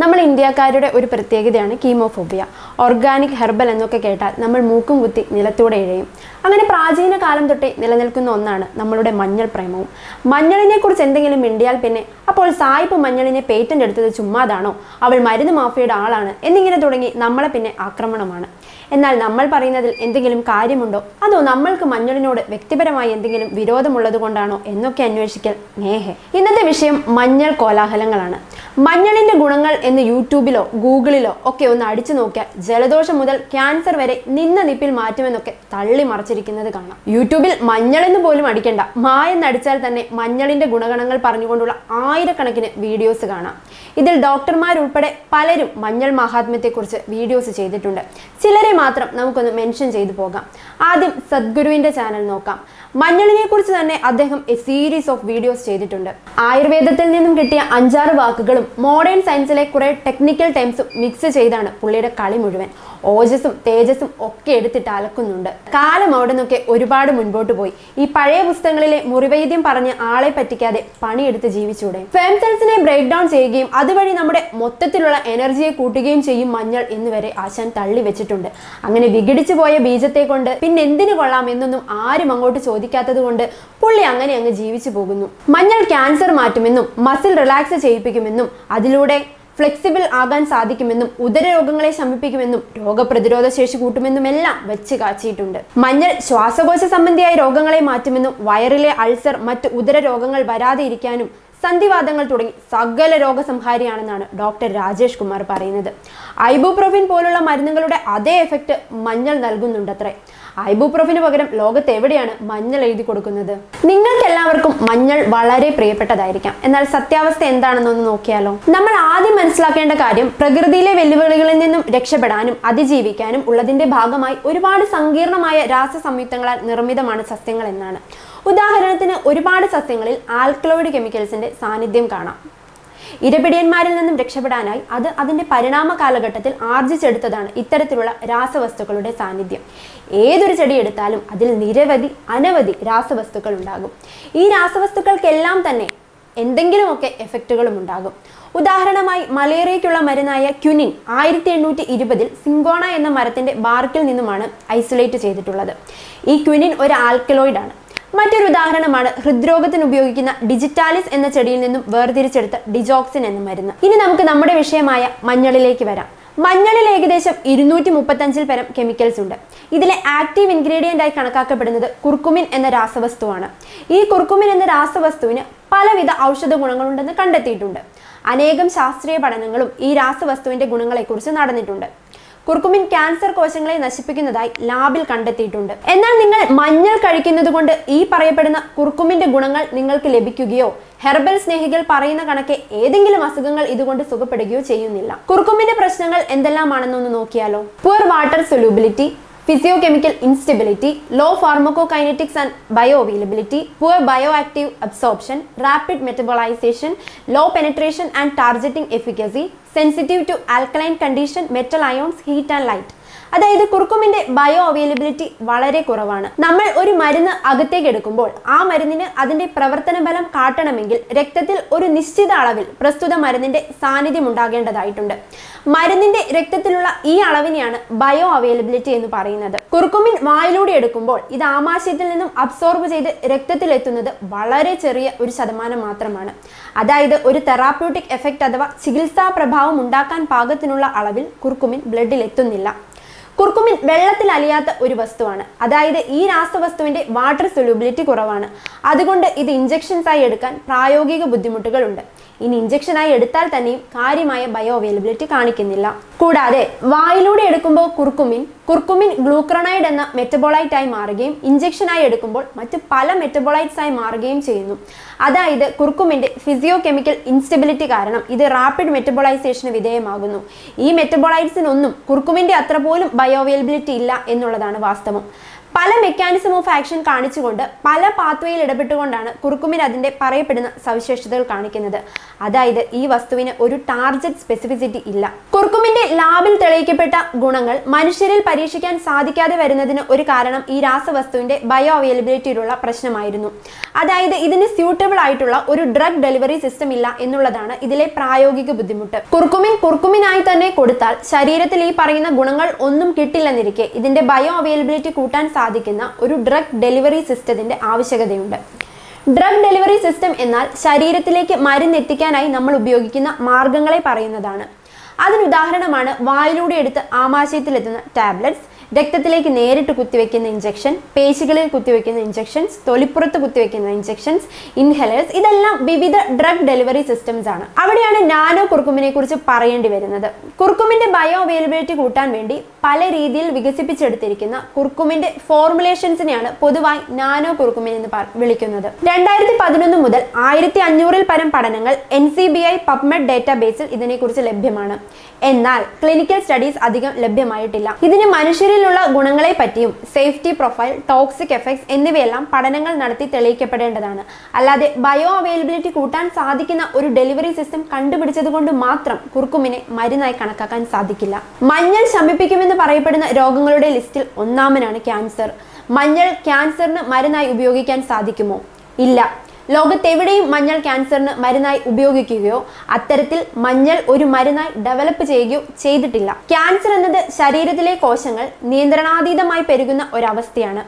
നമ്മൾ ഇന്ത്യക്കാരുടെ ഒരു പ്രത്യേകതയാണ് കീമോഫോബിയ. ഓർഗാനിക് ഹെർബൽ എന്നൊക്കെ കേട്ടാൽ നമ്മൾ മൂക്കും കുത്തി നിലത്തൂടെ ഇഴയും. അങ്ങനെ പ്രാചീന കാലം തൊട്ടേ നിലനിൽക്കുന്ന ഒന്നാണ് നമ്മളുടെ മഞ്ഞൾ പ്രേമവും. മഞ്ഞളിനെക്കുറിച്ച് എന്തെങ്കിലും മിണ്ടിയാൽ പിന്നെ അപ്പോൾ സായിപ്പ് മഞ്ഞളിനെ പേറ്റന്റ് എടുത്തത് ചുമ്മാതാണോ അവൾ മരുന്ന് മാഫിയയുടെ ആളാണ് എന്നിങ്ങനെ തുടങ്ങി നമ്മളെ പിന്നെ ആക്രമണമാണ്. എന്നാൽ നമ്മൾ പറയുന്നതിൽ എന്തെങ്കിലും കാര്യമുണ്ടോ? അതോ നമ്മൾക്ക് മഞ്ഞളിനോട് വ്യക്തിപരമായി എന്തെങ്കിലും വിരോധമുള്ളത് കൊണ്ടാണോ എന്നൊക്കെ അന്വേഷിക്കൽ? നേഹെ ഇന്നത്തെ വിഷയം മഞ്ഞൾ കോലാഹലങ്ങളാണ്. മഞ്ഞളിന്റെ ഗുണങ്ങൾ എന്ന് യൂട്യൂബിലോ ഗൂഗിളിലോ ഒക്കെ ഒന്ന് അടിച്ചു നോക്കിയാൽ ജലദോഷം മുതൽ ക്യാൻസർ വരെ നിന്ന നിപ്പിൽ മാറ്റുമെന്നൊക്കെ തള്ളി മറച്ചിരിക്കുന്നത് കാണാം. യൂട്യൂബിൽ മഞ്ഞൾ എന്ന് പോലും അടിക്കണ്ട. മായെന്നടിച്ചാൽ തന്നെ മഞ്ഞളിന്റെ ഗുണഗണങ്ങൾ പറഞ്ഞുകൊണ്ടുള്ള ആയിരക്കണക്കിന് വീഡിയോസ് കാണാം. ഇതിൽ ഡോക്ടർമാരുൾപ്പെടെ പലരും മഞ്ഞൾ മഹാത്മ്യത്തെക്കുറിച്ച് വീഡിയോസ് ചെയ്തിട്ടുണ്ട്. ചിലരെ മാത്രം നമുക്കൊന്ന് മെൻഷൻ ചെയ്തു പോകാം. ആദ്യം സദ്ഗുരുവിന്റെ ചാനൽ നോക്കാം. മഞ്ഞളിനെ കുറിച്ച് തന്നെ അദ്ദേഹം എ സീരീസ് ഓഫ് വീഡിയോസ് ചെയ്തിട്ടുണ്ട്. ആയുർവേദത്തിൽ നിന്നും കിട്ടിയ അഞ്ചാറ് വാക്കുകളും മോഡേൺ സയൻസിലെ കുറെ ടെക്നിക്കൽ ടൈംസും മിക്സ് ചെയ്താണ് പുള്ളിയുടെ കളി മുഴുവൻ. ഓജസ്സും തേജസ്സും ഒക്കെ എടുത്തിട്ട് അലക്കുന്നുണ്ട്. കാലം അവിടെ നിന്നൊക്കെ ഒരുപാട് മുൻപോട്ട് പോയി. ഈ പഴയ പുസ്തകങ്ങളിലെ മുറിവൈദ്യം പറഞ്ഞ് ആളെ പറ്റിക്കാതെ പണിയെടുത്ത് ജീവിച്ചൂടെ. ഫേം സെൽസിനെ ബ്രേക്ക് ഡൗൺ ചെയ്യുകയും അതുവഴി നമ്മുടെ മൊത്തത്തിലുള്ള എനർജിയെ കൂട്ടുകയും ചെയ്യും മഞ്ഞൾ എന്ന് വരെ ആശാൻ തള്ളി വെച്ചിട്ടുണ്ട്. അങ്ങനെ വിഘടിച്ചു പോയ ബീജത്തെ കൊണ്ട് പിന്നെ എന്തിനു കൊള്ളാം എന്നൊന്നും ആരും അങ്ങോട്ട് ചോദിക്കാത്തത് കൊണ്ട് പുള്ളി അങ്ങനെ അങ്ങ് ജീവിച്ചു പോകുന്നു. മഞ്ഞൾ ക്യാൻസർ മാറ്റുമെന്നും മസിൽ റിലാക്സ് ചെയ്യിപ്പിക്കുമെന്നും അതിലൂടെ ഫ്ലെക്സിബിൾ ആകാൻ സാധിക്കുമെന്നും ഉദരരോഗങ്ങളെ ശമിപ്പിക്കുമെന്നും രോഗപ്രതിരോധ ശേഷി കൂട്ടുമെന്നുമെല്ലാം വെച്ച് കാച്ചിയിട്ടുണ്ട്. മഞ്ഞൾ ശ്വാസകോശ സംബന്ധിയായ രോഗങ്ങളെ മാറ്റുമെന്നും വയറിലെ അൾസർ മറ്റ് ഉദര രോഗങ്ങൾ വരാതെ ഇരിക്കാനും സന്ധിവാദങ്ങൾ തുടങ്ങി സകല രോഗസംഹാരിയാണെന്നാണ് ഡോക്ടർ രാജേഷ് കുമാർ പറയുന്നത്. ഐബോപ്രോഫിൻ പോലുള്ള മരുന്നുകളുടെ അതേ എഫക്റ്റ് മഞ്ഞൾ നൽകുന്നുണ്ടത്രേ. ഐബുപ്രോഫിന് പകരം ലോകത്ത് എവിടെയാണ് മഞ്ഞൾ എഴുതി കൊടുക്കുന്നത്? നിങ്ങൾക്ക് എല്ലാവർക്കും മഞ്ഞൾ വളരെ പ്രിയപ്പെട്ടതായിരിക്കാം. എന്നാൽ സത്യാവസ്ഥ എന്താണെന്നൊന്ന് നോക്കിയാലോ? നമ്മൾ ആദ്യം മനസ്സിലാക്കേണ്ട കാര്യം പ്രകൃതിയിലെ വെല്ലുവിളികളിൽ നിന്നും രക്ഷപ്പെടാനും അതിജീവിക്കാനും ഉള്ളതിന്റെ ഭാഗമായി ഒരുപാട് സങ്കീർണമായ രാസ സംയുക്തങ്ങളാൽ നിർമ്മിതമാണ് സസ്യങ്ങൾ എന്നാണ്. ഉദാഹരണത്തിന് ഒരുപാട് സസ്യങ്ങളിൽ ആൽക്ലോയിഡ് കെമിക്കൽസിന്റെ സാന്നിധ്യം കാണാം. ഇരപിടിയന്മാരിൽ നിന്നും രക്ഷപ്പെടാനായി അത് അതിന്റെ പരിണാമ കാലഘട്ടത്തിൽ ആർജിച്ചെടുത്തതാണ് ഇത്തരത്തിലുള്ള രാസവസ്തുക്കളുടെ സാന്നിധ്യം. ഏതൊരു ചെടി എടുത്താലും അതിൽ നിരവധി അനവധി രാസവസ്തുക്കൾ ഉണ്ടാകും. ഈ രാസവസ്തുക്കൾക്കെല്ലാം തന്നെ എന്തെങ്കിലുമൊക്കെ എഫക്റ്റുകളും ഉണ്ടാകും. ഉദാഹരണമായി മലേറിയയ്ക്കുള്ള മരുന്നായ ക്യുനിൻ ആയിരത്തി എണ്ണൂറ്റി ഇരുപതിൽ സിങ്കോണ എന്ന മരത്തിന്റെ ബാർക്കിൽ നിന്നുമാണ് ഐസൊലേറ്റ് ചെയ്തിട്ടുള്ളത്. ഈ ക്യുനിൻ ഒരു ആൽക്കലോയിഡ് ആണ് മറ്റൊരു ഉദാഹരണമാണ് ഹൃദ്രോഗത്തിന് ഉപയോഗിക്കുന്ന ഡിജിറ്റാലിസ് എന്ന ചെടിയിൽ നിന്നും വേർതിരിച്ചെടുത്ത ഡിജോക്സിൻ എന്ന മരുന്ന്. ഇനി നമുക്ക് നമ്മുടെ വിഷയമായ മഞ്ഞളിലേക്ക് വരാം. മഞ്ഞളിൽ ഏകദേശം ഇരുന്നൂറ്റി മുപ്പത്തഞ്ചിൽ പരം കെമിക്കൽസ് ഉണ്ട്. ഇതിലെ ആക്റ്റീവ് ഇൻഗ്രീഡിയന്റ് ആയി കണക്കാക്കപ്പെടുന്നത് കുർക്കുമിൻ എന്ന രാസവസ്തുവാണ്. ഈ കുർക്കുമിൻ എന്ന രാസവസ്തുവിന് പലവിധ ഔഷധ ഗുണങ്ങളുണ്ടെന്ന് കണ്ടെത്തിയിട്ടുണ്ട്. അനേകം ശാസ്ത്രീയ പഠനങ്ങളും ഈ രാസവസ്തുവിന്റെ ഗുണങ്ങളെക്കുറിച്ച് നടന്നിട്ടുണ്ട്. കുർക്കുമിൻ ക്യാൻസർ കോശങ്ങളെ നശിപ്പിക്കുന്നതായി ലാബിൽ കണ്ടെത്തിയിട്ടുണ്ട്. എന്നാൽ നിങ്ങൾ മഞ്ഞൾ കഴിക്കുന്നത് കൊണ്ട് ഈ പറയപ്പെടുന്ന കുർക്കുമിന്റെ ഗുണങ്ങൾ നിങ്ങൾക്ക് ലഭിക്കുകയോ ഹെർബൽ സ്നേഹികൾ പറയുന്ന കണക്കെ ഏതെങ്കിലും അസുഖങ്ങൾ ഇതുകൊണ്ട് സുഖപ്പെടുകയോ ചെയ്യുന്നില്ല. കുർക്കുമിന്റെ പ്രശ്നങ്ങൾ എന്തെല്ലാമാണെന്നൊന്ന് നോക്കിയാലോ? Poor water solubility physicochemical instability low pharmacokinetics and bioavailability poor bioactive absorption rapid metabolisation low penetration and targeting efficacy sensitive to alkaline condition, metal ions, heat and light. അതായത് കുർക്കുമിന്റെ ബയോ അവൈലബിലിറ്റി വളരെ കുറവാണ്. നമ്മൾ ഒരു മരുന്ന് അകത്തേക്ക് എടുക്കുമ്പോൾ ആ മരുന്നിന് അതിന്റെ പ്രവർത്തന ഫലം കാട്ടണമെങ്കിൽ രക്തത്തിൽ ഒരു നിശ്ചിത അളവിൽ പ്രസ്തുത മരുന്നിന്റെ സാന്നിധ്യം ഉണ്ടാകേണ്ടതായിട്ടുണ്ട്. മരുന്നിന്റെ രക്തത്തിലുള്ള ഈ അളവിനെയാണ് ബയോ അവൈലബിലിറ്റി എന്ന് പറയുന്നത്. കുർക്കുമിൻ വായിലൂടെ എടുക്കുമ്പോൾ ഇത് ആമാശയത്തിൽ നിന്നും അബ്സോർബ് ചെയ്ത് രക്തത്തിൽ എത്തുന്നത് വളരെ ചെറിയ ഒരു ശതമാനം മാത്രമാണ്. അതായത് ഒരു തെറാപ്യൂട്ടിക് എഫക്റ്റ് അഥവാ ചികിത്സാ പ്രഭാവം ഉണ്ടാക്കാൻ പാകത്തിനുള്ള അളവിൽ കുർക്കുമിൻ ബ്ലഡിൽ എത്തുന്നില്ല. കുർക്കുമിൻ വെള്ളത്തിൽ അലിയാത്ത ഒരു വസ്തുവാണ്. അതായത് ഈ രാസവസ്തുവിന്റെ വാട്ടർ സൊല്യൂബിലിറ്റി കുറവാണ്. അതുകൊണ്ട് ഇത് ഇഞ്ചക്ഷൻസ് ആയി എടുക്കാൻ പ്രായോഗിക ബുദ്ധിമുട്ടുകളുണ്ട്. ഇനി ഇഞ്ചക്ഷനായി എടുത്താൽ തന്നെയും കാര്യമായ ബയോ അവൈലബിലിറ്റി കാണിക്കുന്നില്ല. കൂടാതെ വായിലൂടെ എടുക്കുമ്പോൾ കുർക്കുമിൻ കുർക്കുമിൻ ഗ്ലൂക്രണൈഡ് എന്ന മെറ്റബോളൈറ്റ് ആയി മാറുകയും ഇഞ്ചക്ഷനായി എടുക്കുമ്പോൾ മറ്റ് പല മെറ്റബോളൈറ്റ്സ് ആയി മാറുകയും ചെയ്യുന്നു. അതായത് കുർക്കുമിന്റെ ഫിസിയോ കെമിക്കൽ ഇൻസ്റ്റെബിലിറ്റി കാരണം ഇത് റാപ്പിഡ് മെറ്റബോളൈസേഷന് വിധേയമാകുന്നു. ഈ മെറ്റബോളൈറ്റ്സിനൊന്നും കുർക്കുമിന്റെ അത്ര പോലും ബയോ അവൈലബിലിറ്റി ഇല്ല എന്നുള്ളതാണ് വാസ്തവം. പല മെക്കാനിസം ഓഫ് ആക്ഷൻ കാണിച്ചുകൊണ്ട് പല പാത്വേയിൽ ഇടപെട്ടുകൊണ്ടാണ് കുറുക്കുമിൻ അതിന്റെ പറയപ്പെടുന്ന സവിശേഷതകൾ കാണിക്കുന്നത്. അതായത് ഈ വസ്തുവിന് ഒരു ടാർജറ്റ് സ്പെസിഫിസിറ്റി ഇല്ല. കുർക്കുമിന്റെ ലാബിൽ തെളിയിക്കപ്പെട്ട ഗുണങ്ങൾ മനുഷ്യരിൽ പരീക്ഷിക്കാൻ സാധിക്കാതെ വരുന്നതിന് ഒരു കാരണം ഈ രാസവസ്തുവിന്റെ ബയോ അവൈലബിലിറ്റിയിലുള്ള പ്രശ്നമായിരുന്നു. അതായത് ഇതിന് സ്യൂട്ടബിൾ ആയിട്ടുള്ള ഒരു ഡ്രഗ് ഡെലിവറി സിസ്റ്റം ഇല്ല എന്നുള്ളതാണ് ഇതിലെ പ്രായോഗിക ബുദ്ധിമുട്ട്. കുർക്കുമിൻ കുർക്കുമിനായി തന്നെ കൊടുത്താൽ ശരീരത്തിൽ ഈ പറയുന്ന ഗുണങ്ങൾ ഒന്നും കിട്ടില്ലെന്നിരിക്കെ ഇതിന്റെ ബയോ അവൈലബിലിറ്റി കൂട്ടാൻ സാധിക്കുന്ന ഒരു ഡ്രഗ് ഡെലിവറി സിസ്റ്റത്തിന്റെ ആവശ്യകതയുണ്ട്. ഡ്രഗ് ഡെലിവറി സിസ്റ്റം എന്നാൽ ശരീരത്തിലേക്ക് മരുന്ന് എത്തിക്കാനായി നമ്മൾ ഉപയോഗിക്കുന്ന മാർഗങ്ങളെ പറയുന്നതാണ്. അതിനുദാഹരണമാണ് വായിലൂടെ എടുത്ത് ആമാശയത്തിലെത്തുന്ന ടാബ്ലറ്റ്സ് രക്തത്തിലേക്ക് നേരിട്ട് കുത്തിവെക്കുന്ന ഇഞ്ചക്ഷൻ പേശികളിൽ കുത്തിവെക്കുന്ന ഇഞ്ചക്ഷൻസ് തൊലിപ്പുറത്ത് കുത്തിവെക്കുന്ന ഇഞ്ചക്ഷൻസ് ഇൻഹലേഴ്സ് ഇതെല്ലാം വിവിധ ഡ്രഗ് ഡെലിവറി സിസ്റ്റംസ് ആണ്. അവിടെയാണ് നാനോ കുർക്കുമിനെ കുറിച്ച് പറയേണ്ടി വരുന്നത്. കുർക്കുമിന്റെ ബയോ അവൈലബിലിറ്റി കൂട്ടാൻ വേണ്ടി പല രീതിയിൽ വികസിപ്പിച്ചെടുത്തിരിക്കുന്ന കുർക്കുമിന്റെ ഫോർമുലേഷൻസിനെയാണ് പൊതുവായി നാനോ കുർക്കുമിൻ എന്ന് വിളിക്കുന്നത്. രണ്ടായിരത്തി പതിനൊന്ന് മുതൽ ആയിരത്തി അഞ്ഞൂറിൽ പരം പഠനങ്ങൾ N C B I PubMed ഡേറ്റാബേസിൽ ഇതിനെക്കുറിച്ച് ലഭ്യമാണ്. എന്നാൽ ക്ലിനിക്കൽ സ്റ്റഡീസ് അധികം ലഭ്യമായിട്ടില്ല. ഇതിന് മനുഷ്യരിലുള്ള ഗുണങ്ങളെ പറ്റിയും സേഫ്റ്റി പ്രൊഫൈൽ ടോക്സിക് എഫക്ട്സ് എന്നിവയെല്ലാം പഠനങ്ങൾ നടത്തി തെളിയിക്കപ്പെടേണ്ടതാണ്. അല്ലാതെ ബയോ അവൈലബിലിറ്റി കൂട്ടാൻ സാധിക്കുന്ന ഒരു ഡെലിവറി സിസ്റ്റം കണ്ടുപിടിച്ചതുകൊണ്ട് മാത്രം കുർക്കുമിനെ മരുന്നായി കണക്കാക്കാൻ സാധിക്കില്ല. മഞ്ഞൾ ശമിപ്പിക്കുമെന്ന് പറയപ്പെടുന്ന രോഗങ്ങളുടെ ലിസ്റ്റിൽ ഒന്നാമനാണ് ക്യാൻസർ. മഞ്ഞൾ ക്യാൻസറിന് മരുന്നായി ഉപയോഗിക്കാൻ സാധിക്കുമോ? ഇല്ല. ലോകത്തെവിടെയും മഞ്ഞൾ ക്യാൻസറിന് മരുന്നായി ഉപയോഗിക്കുകയോ അത്തരത്തിൽ മഞ്ഞൾ ഒരു മരുന്നായി ഡെവലപ്പ് ചെയ്യുകയോ ചെയ്തിട്ടില്ല. ക്യാൻസർ എന്നത് ശരീരത്തിലെ കോശങ്ങൾ നിയന്ത്രണാതീതമായി പെരുകുന്ന ഒരവസ്ഥയാണ്.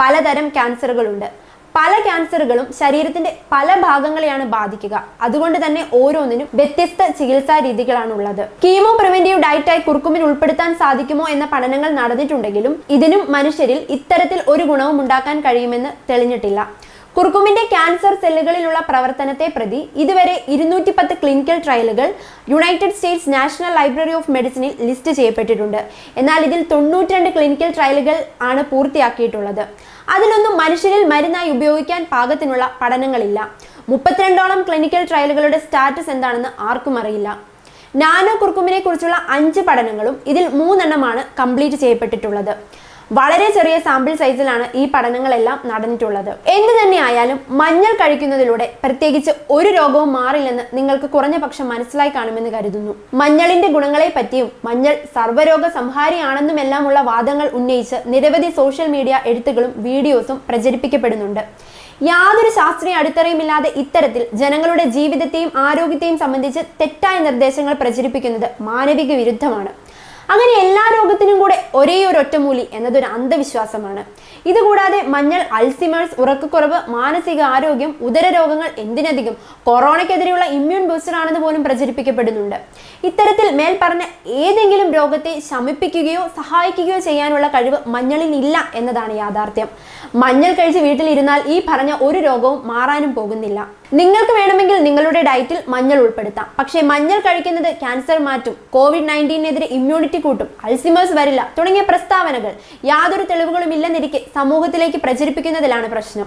പലതരം ക്യാൻസറുകളുണ്ട്. പല ക്യാൻസറുകളും ശരീരത്തിന്റെ പല ഭാഗങ്ങളെയാണ് ബാധിക്കുക. അതുകൊണ്ട് തന്നെ ഓരോന്നിനും വ്യത്യസ്ത ചികിത്സാ രീതികളാണ് ഉള്ളത് കീമോ പ്രിവെന്റീവ് ഡയറ്റായി കുർക്കുമിൻ ഉൾപ്പെടുത്താൻ സാധിക്കുമോ എന്ന പഠനങ്ങൾ നടന്നിട്ടുണ്ടെങ്കിലും ഇതിനും മനുഷ്യരിൽ ഇത്തരത്തിൽ ഒരു ഗുണവും ഉണ്ടാക്കാൻ കഴിയുമെന്ന് തെളിഞ്ഞിട്ടില്ല. കുർക്കുമിന്റെ ക്യാൻസർ സെല്ലുകളിലുള്ള പ്രവർത്തനത്തെ പ്രതി ഇതുവരെ ഇരുന്നൂറ്റി പത്ത് clinical ട്രയലുകൾ United States National Library of മെഡിസിനിൽ list ചെയ്യപ്പെട്ടിട്ടുണ്ട്. എന്നാൽ ഇതിൽ തൊണ്ണൂറ്റിരണ്ട് ക്ലിനിക്കൽ ട്രയലുകൾ ആണ് പൂർത്തിയാക്കിയിട്ടുള്ളത്. അതിലൊന്നും മനുഷ്യരിൽ മരുന്നായി ഉപയോഗിക്കാൻ പാകത്തിനുള്ള പഠനങ്ങളില്ല. മുപ്പത്തിരണ്ടോളം ക്ലിനിക്കൽ ട്രയലുകളുടെ സ്റ്റാറ്റസ് എന്താണെന്ന് ആർക്കും അറിയില്ല. നാനോ കുർക്കുമിനെ കുറിച്ചുള്ള അഞ്ച് പഠനങ്ങളും ഇതിൽ മൂന്നെണ്ണമാണ് കംപ്ലീറ്റ് ചെയ്യപ്പെട്ടിട്ടുള്ളത്. വളരെ ചെറിയ സാമ്പിൾ സൈസിലാണ് ഈ പഠനങ്ങളെല്ലാം നടന്നിട്ടുള്ളത്. എന്ത് തന്നെയായാലും മഞ്ഞൾ കഴിക്കുന്നതിലൂടെ പ്രത്യേകിച്ച് ഒരു രോഗവും മാറില്ലെന്ന് നിങ്ങൾക്ക് കുറഞ്ഞ പക്ഷം മനസ്സിലായി കാണുമെന്ന് കരുതുന്നു. മഞ്ഞളിന്റെ ഗുണങ്ങളെ പറ്റിയും മഞ്ഞൾ സർവരോഗ സംഹാരിയാണെന്നുമെല്ലാമുള്ള വാദങ്ങൾ ഉന്നയിച്ച് നിരവധി സോഷ്യൽ മീഡിയ എഴുത്തുകളും വീഡിയോസും പ്രചരിപ്പിക്കപ്പെടുന്നുണ്ട്. യാതൊരു ശാസ്ത്രീയ അടിത്തറയുമില്ലാതെ ഇത്തരത്തിൽ ജനങ്ങളുടെ ജീവിതത്തെയും ആരോഗ്യത്തെയും സംബന്ധിച്ച് തെറ്റായ നിർദ്ദേശങ്ങൾ പ്രചരിപ്പിക്കുന്നത് മാനവിക വിരുദ്ധമാണ്. അങ്ങനെ എല്ലാ രോഗത്തിനും കൂടെ ഒരേ ഒരു ഒറ്റമൂലി എന്നതൊരു അന്ധവിശ്വാസമാണ്. ഇതുകൂടാതെ മഞ്ഞൾ അൾസിമേഴ്സ് ഉറക്കക്കുറവ് മാനസിക ആരോഗ്യം ഉദര രോഗങ്ങൾ എന്തിനധികം കൊറോണയ്ക്കെതിരെയുള്ള ഇമ്മ്യൂൺ ബൂസ്റ്റർ ആണെന്ന് പോലും പ്രചരിപ്പിക്കപ്പെടുന്നുണ്ട്. ഇത്തരത്തിൽ മേൽ പറഞ്ഞ ഏതെങ്കിലും രോഗത്തെ ശമിപ്പിക്കുകയോ സഹായിക്കുകയോ ചെയ്യാനുള്ള കഴിവ് മഞ്ഞളിൽ ഇല്ല എന്നതാണ് യാഥാർത്ഥ്യം. മഞ്ഞൾ കഴിച്ച് വീട്ടിലിരുന്നാൽ ഈ പറഞ്ഞ ഒരു രോഗവും മാറാനും പോകുന്നില്ല. നിങ്ങൾക്ക് വേണമെങ്കിൽ നിങ്ങളുടെ ഡയറ്റിൽ മഞ്ഞൾ ഉൾപ്പെടുത്താം. പക്ഷേ മഞ്ഞൾ കഴിക്കുന്നത് ക്യാൻസർ മാറ്റും. കോവിഡ് നയന്റീനെതിരെ ഇമ്മ്യൂണിറ്റി കൂട്ടും. അൾസിമേഴ്സ് വരില്ല. തുടങ്ങിയ പ്രസ്താവനകൾ യാതൊരു തെളിവുകളും ഇല്ലെന്നിരിക്കെ സമൂഹത്തിലേക്ക് പ്രചരിപ്പിക്കുന്നതിലാണ് പ്രശ്നം.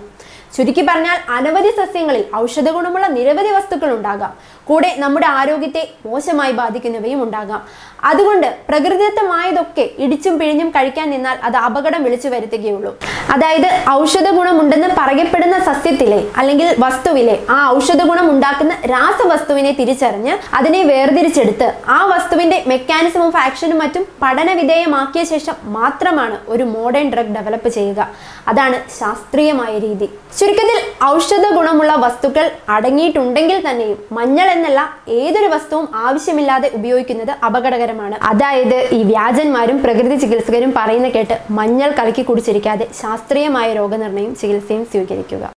ചുരുക്കി പറഞ്ഞാൽ അനവധി സസ്യങ്ങളിൽ ഔഷധ ഗുണമുള്ള നിരവധി വസ്തുക്കൾ ഉണ്ടാകാം. കൂടെ നമ്മുടെ ആരോഗ്യത്തെ മോശമായി ബാധിക്കുന്നവയും ഉണ്ടാകാം. അതുകൊണ്ട് പ്രകൃതിദത്തമായതൊക്കെ ഇടിച്ചും പിഴിഞ്ഞും കഴിക്കാൻ നിന്നാൽ അത് അപകടം വിളിച്ചു വരുത്തുകയുള്ളൂ. അതായത് ഔഷധ ഗുണമുണ്ടെന്ന് പറയപ്പെടുന്ന സസ്യത്തിലെ അല്ലെങ്കിൽ വസ്തുവിലെ ആ ഔഷധ ഗുണം ഉണ്ടാക്കുന്ന രാസവസ്തുവിനെ തിരിച്ചറിഞ്ഞ് അതിനെ വേർതിരിച്ചെടുത്ത് ആ വസ്തുവിന്റെ മെക്കാനിസം ഓഫ് ആക്ഷനും മറ്റും പഠന വിധേയമാക്കിയ ശേഷം മാത്രമാണ് ഒരു മോഡേൺ ഡ്രഗ് ഡെവലപ്പ് ചെയ്യുക. അതാണ് ശാസ്ത്രീയമായ രീതി. ചുരുക്കത്തിൽ ഔഷധ ഗുണമുള്ള വസ്തുക്കൾ അടങ്ങിയിട്ടുണ്ടെങ്കിൽ തന്നെയും മഞ്ഞൾ എന്നല്ല ഏതൊരു വസ്തുവും ആവശ്യമില്ലാതെ ഉപയോഗിക്കുന്നത് അപകടകരമാണ്. അതായത് ഈ വ്യാജന്മാരും പ്രകൃതി ചികിത്സകരും പറയുന്ന കേട്ട് മഞ്ഞൾ കലക്കി കുടിച്ചിരിക്കാതെ ശാസ്ത്രീയമായ രോഗനിർണയം ചികിത്സയും സ്വീകരിക്കുക.